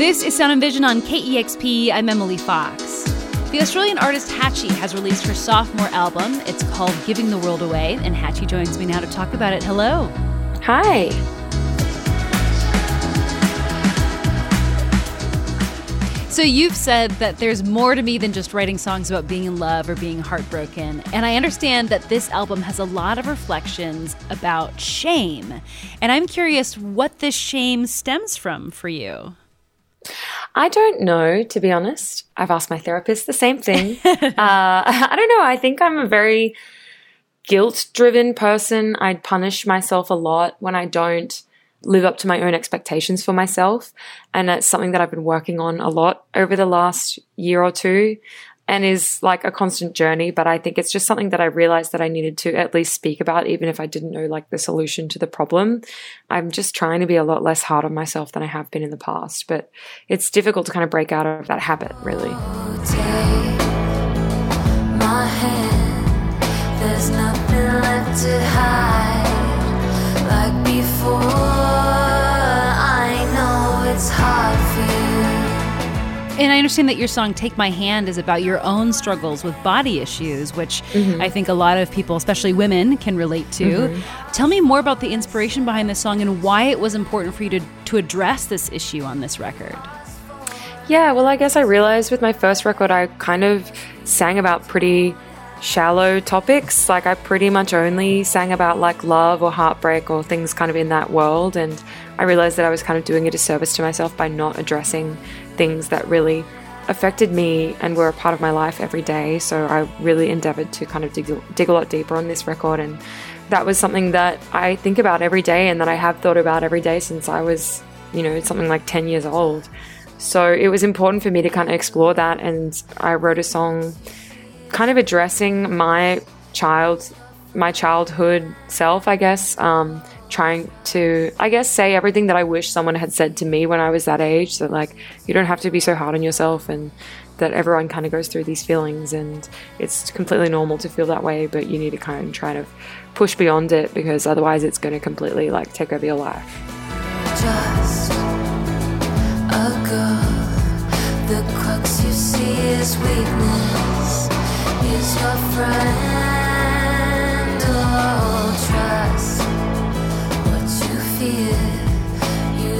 This is Sound and Vision on KEXP. I'm Emily Fox. The Australian artist Hatchie has released her sophomore album. It's called Giving the World Away, and Hatchie joins me now to talk about it. Hello. Hi. So, you've said that there's more to me than just writing songs about being in love or being heartbroken. And I understand that this album has a lot of reflections about shame. And I'm curious what this shame stems from for you. I don't know, to be honest. I've asked my therapist the same thing. uh, I don't know. I think I'm a very guilt driven person. I punish myself a lot when I don't live up to my own expectations for myself. And that's something that I've been working on a lot over the last year or two and is like a constant journey. But I think it's just something that I realized that I needed to at least speak about, even if I didn't know like the solution to the problem. I'm just trying to be a lot less hard on myself than I have been in the past. But it's difficult to kind of break out of that habit, really. There's nothing left to hide like before. And I understand that your song Take My Hand is about your own struggles with body issues, which mm-hmm. I think a lot of people, especially women, can relate to. Mm-hmm. Tell me more about the inspiration behind this song and why it was important for you to, to address this issue on this record. Yeah, well, I guess I realized with my first record, I kind of sang about pretty shallow topics. Like, I pretty much only sang about like love or heartbreak or things kind of in that world. And I realized that I was kind of doing a disservice to myself by not addressing things that really affected me and were a part of my life every day. So I really endeavored to kind of dig, dig a lot deeper on this record. And that was something that I think about every day and that I have thought about every day since I was, you know, something like 10 years old. So it was important for me to kind of explore that. And I wrote a song kind of addressing my child, my childhood self, I guess. Um, trying to, I guess, say everything that I wish someone had said to me when I was that age. That, like, you don't have to be so hard on yourself and that everyone kind of goes through these feelings and it's completely normal to feel that way, but you need to kind of try to push beyond it because otherwise it's going to completely, like, take over your life. Just a girl, the crux you see is weakness, is your friend.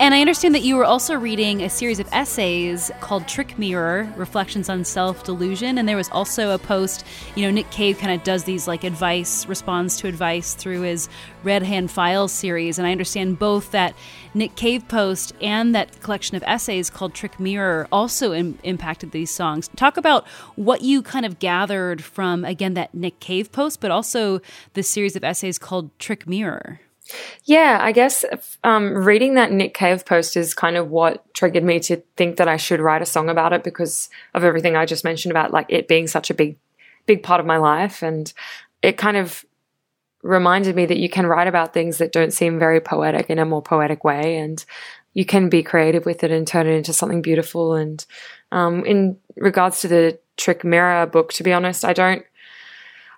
And I understand that you were also reading a series of essays called Trick Mirror Reflections on Self Delusion. And there was also a post, you know, Nick Cave kind of does these like advice, responds to advice through his Red Hand Files series. And I understand both that Nick Cave post and that collection of essays called Trick Mirror also Im- impacted these songs. Talk about what you kind of gathered from, again, that Nick Cave post, but also the series of essays called Trick Mirror. Yeah, I guess um, reading that Nick Cave post is kind of what triggered me to think that I should write a song about it because of everything I just mentioned about like it being such a big, big part of my life, and it kind of reminded me that you can write about things that don't seem very poetic in a more poetic way, and you can be creative with it and turn it into something beautiful. And um, in regards to the Trick Mirror book, to be honest, I don't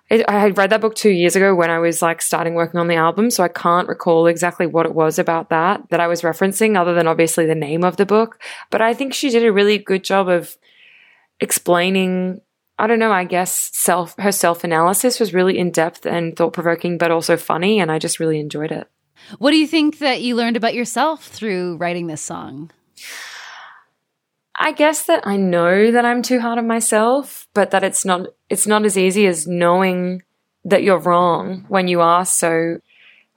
I had read that book two years ago when I was like starting working on the album, so I can't recall exactly what it was about that that I was referencing, other than obviously the name of the book. But I think she did a really good job of explaining. I don't know. I guess self her self analysis was really in depth and thought provoking, but also funny, and I just really enjoyed it. What do you think that you learned about yourself through writing this song? I guess that I know that I'm too hard on myself, but that it's not it's not as easy as knowing that you're wrong when you are so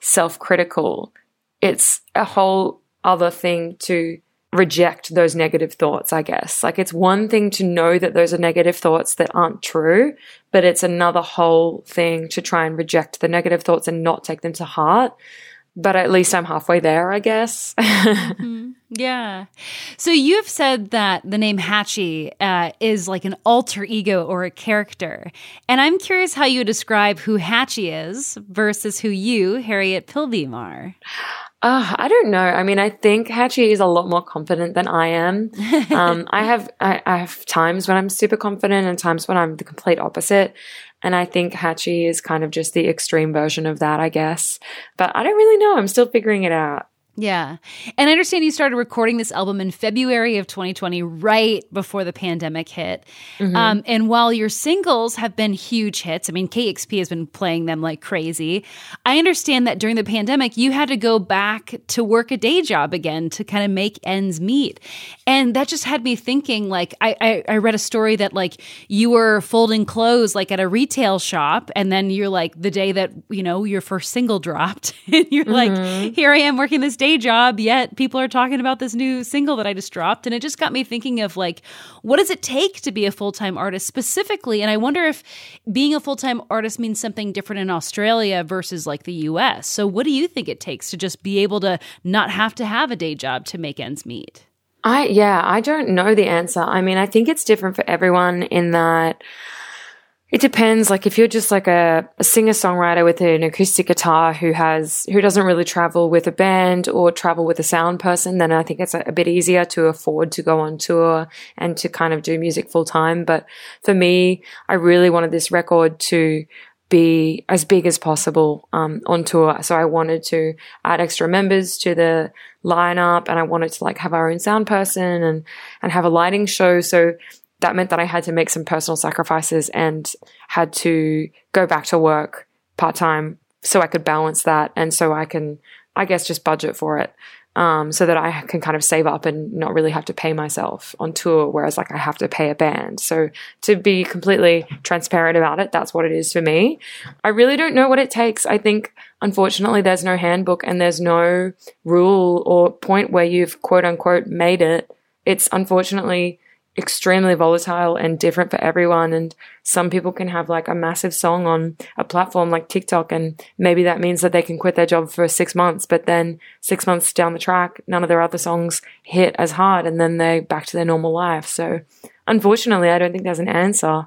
self-critical. It's a whole other thing to reject those negative thoughts, I guess. Like it's one thing to know that those are negative thoughts that aren't true, but it's another whole thing to try and reject the negative thoughts and not take them to heart. But at least I'm halfway there, I guess. mm-hmm. Yeah. So you've said that the name Hatchie uh, is like an alter ego or a character. And I'm curious how you describe who Hatchie is versus who you, Harriet Pilbeam, are. Uh, I don't know. I mean, I think Hatchie is a lot more confident than I am. Um, I have I, I, have times when I'm super confident and times when I'm the complete opposite. And I think Hatchie is kind of just the extreme version of that, I guess. But I don't really know. I'm still figuring it out. Yeah. And I understand you started recording this album in February of 2020, right before the pandemic hit. Mm-hmm. Um, and while your singles have been huge hits, I mean, KEXP has been playing them like crazy. I understand that during the pandemic, you had to go back to work a day job again to kind of make ends meet. And that just had me thinking like, I, I, I read a story that like you were folding clothes like at a retail shop. And then you're like, the day that, you know, your first single dropped, and you're mm-hmm. like, here I am working this day day job, yet people are talking about this new single that I just dropped. And it just got me thinking of like, what does it take to be a full time artist specifically? And I wonder if being a full time artist means something different in Australia versus like the US. So, what do you think it takes to just be able to not have to have a day job to make ends meet? I, yeah, I don't know the answer. I mean, I think it's different for everyone in that it depends. Like if you're just like a, a singer songwriter with an acoustic guitar who has who doesn't really travel with a band or travel with a sound person, then I think it's a, a bit easier to afford to go on tour and to kind of do music full time. But for me, I really wanted this record to be as big as possible um, on tour. So I wanted to add extra members to the lineup, and I wanted to like have our own sound person and and have a lighting show. So that meant that I had to make some personal sacrifices and had to go back to work part time so I could balance that and so I can, I guess, just budget for it. Um, so that I can kind of save up and not really have to pay myself on tour, whereas like I have to pay a band. So to be completely transparent about it, that's what it is for me. I really don't know what it takes. I think unfortunately there's no handbook and there's no rule or point where you've quote unquote made it. It's unfortunately extremely volatile and different for everyone. And some people can have like a massive song on a platform like TikTok, and maybe that means that they can quit their job for six months, but then six months down the track, none of their other songs hit as hard, and then they're back to their normal life. So, unfortunately, I don't think there's an answer.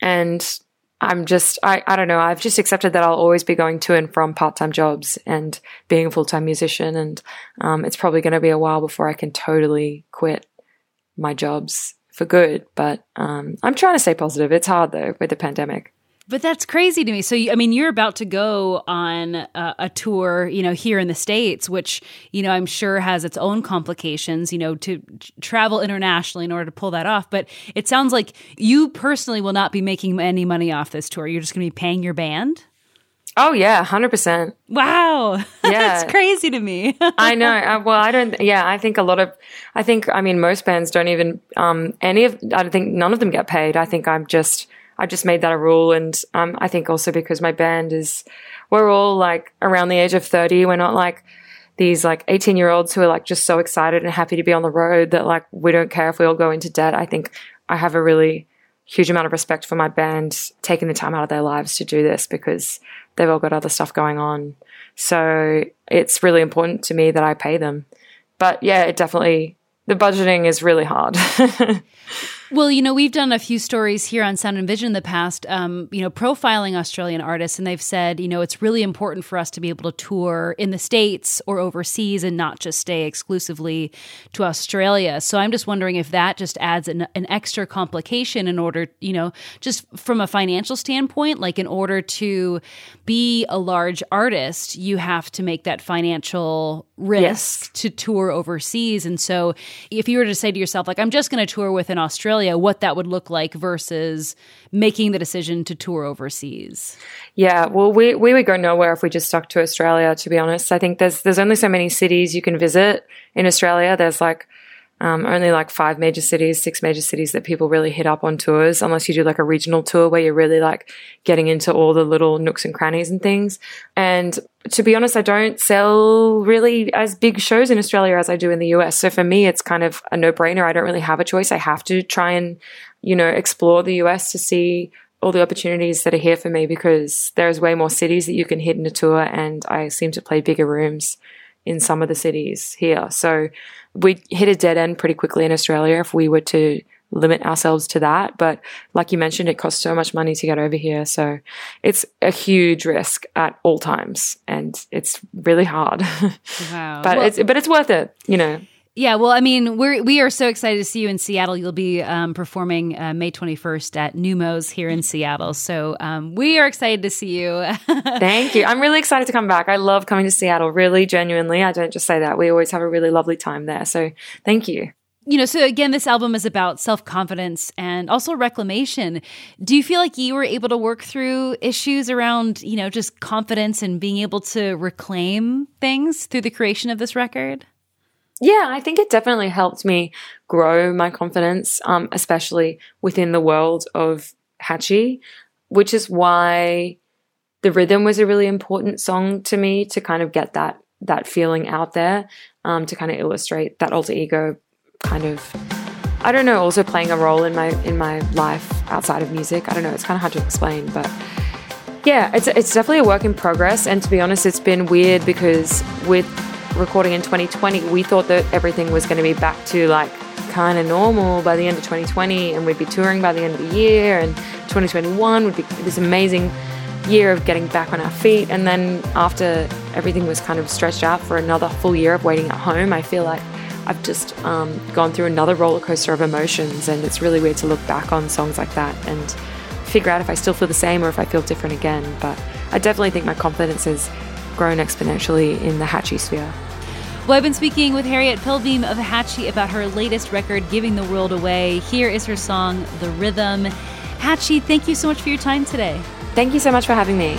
And I'm just, I, I don't know, I've just accepted that I'll always be going to and from part time jobs and being a full time musician. And um, it's probably going to be a while before I can totally quit my jobs for good. But um, I'm trying to stay positive. It's hard though with the pandemic. But that's crazy to me. So, I mean, you're about to go on a, a, tour, you know, here in the States, which, you know, I'm sure has its own complications, you know, to travel internationally in order to pull that off. But it sounds like you personally will not be making any money off this tour. You're just going to be paying your band. Oh yeah, hundred percent. Wow, yeah, that's crazy to me. I know. Uh, well, I don't. Yeah, I think a lot of. I think. I mean, most bands don't even. Um, any of. I don't think none of them get paid. I think I'm just. I just made that a rule, and um, I think also because my band is. We're all like around the age of thirty. We're not like these like 18 year olds who are like just so excited and happy to be on the road that like we don't care if we all go into debt. I think I have a really huge amount of respect for my band taking the time out of their lives to do this because they've all got other stuff going on. So it's really important to me that I pay them. But yeah, it definitely, the budgeting is really hard. Well, you know, we've done a few stories here on Sound and Vision in the past, um, you know, profiling Australian artists, and they've said, you know, it's really important for us to be able to tour in the States or overseas and not just stay exclusively to Australia. So I'm just wondering if that just adds an, an extra complication in order, you know, just from a financial standpoint, like in order to be a large artist, you have to make that financial risk yes. to tour overseas. And so if you were to say to yourself, like, I'm just going to tour with an Australia, what that would look like versus making the decision to tour overseas? Yeah, well, we, we would go nowhere if we just stuck to Australia, to be honest. I think there's, there's only so many cities you can visit in Australia. There's like, um, only like five major cities, six major cities that people really hit up on tours, unless you do like a regional tour where you're really like getting into all the little nooks and crannies and things. And to be honest, I don't sell really as big shows in Australia as I do in the US. So for me, it's kind of a no brainer. I don't really have a choice. I have to try and, you know, explore the US to see all the opportunities that are here for me because there's way more cities that you can hit in a tour, and I seem to play bigger rooms in some of the cities here. So we hit a dead end pretty quickly in Australia if we were to limit ourselves to that. But like you mentioned, it costs so much money to get over here. So it's a huge risk at all times and it's really hard. Wow. but well, it's, but it's worth it, you know. Yeah, well, I mean, we're we are so excited to see you in Seattle. You'll be um, performing uh, May twenty first at Neumos here in Seattle. So um, we are excited to see you. Thank you. I'm really excited to come back. I love coming to Seattle. Really, genuinely, I don't just say that. We always have a really lovely time there. So thank you you know, so again, this album is about self confidence and also reclamation. Do you feel like you were able to work through issues around, you know, just confidence and being able to reclaim things through the creation of this record? Yeah, I think it definitely helped me grow my confidence, um, especially within the world of Hatchie, which is why the rhythm was a really important song to me to kind of get that that feeling out there, um, to kind of illustrate that alter ego kind of I don't know, also playing a role in my in my life outside of music. I don't know, it's kind of hard to explain, but yeah, it's it's definitely a work in progress. And to be honest, it's been weird because with recording in 2020, we thought that everything was going to be back to like kind of normal by the end of 2020, and we'd be touring by the end of the year, and 2021 would be this amazing year of getting back on our feet. And then after everything was kind of stretched out for another full year of waiting at home, I feel like I've just um, gone through another roller coaster of emotions, and it's really weird to look back on songs like that and figure out if I still feel the same or if I feel different again. But I definitely think my confidence has grown exponentially in the Hatchie sphere. Well, I've been speaking with Harriet Pilbeam of Hatchie about her latest record, Giving the World Away. Here is her song, The Rhythm. Hatchie, thank you so much for your time today. Thank you so much for having me.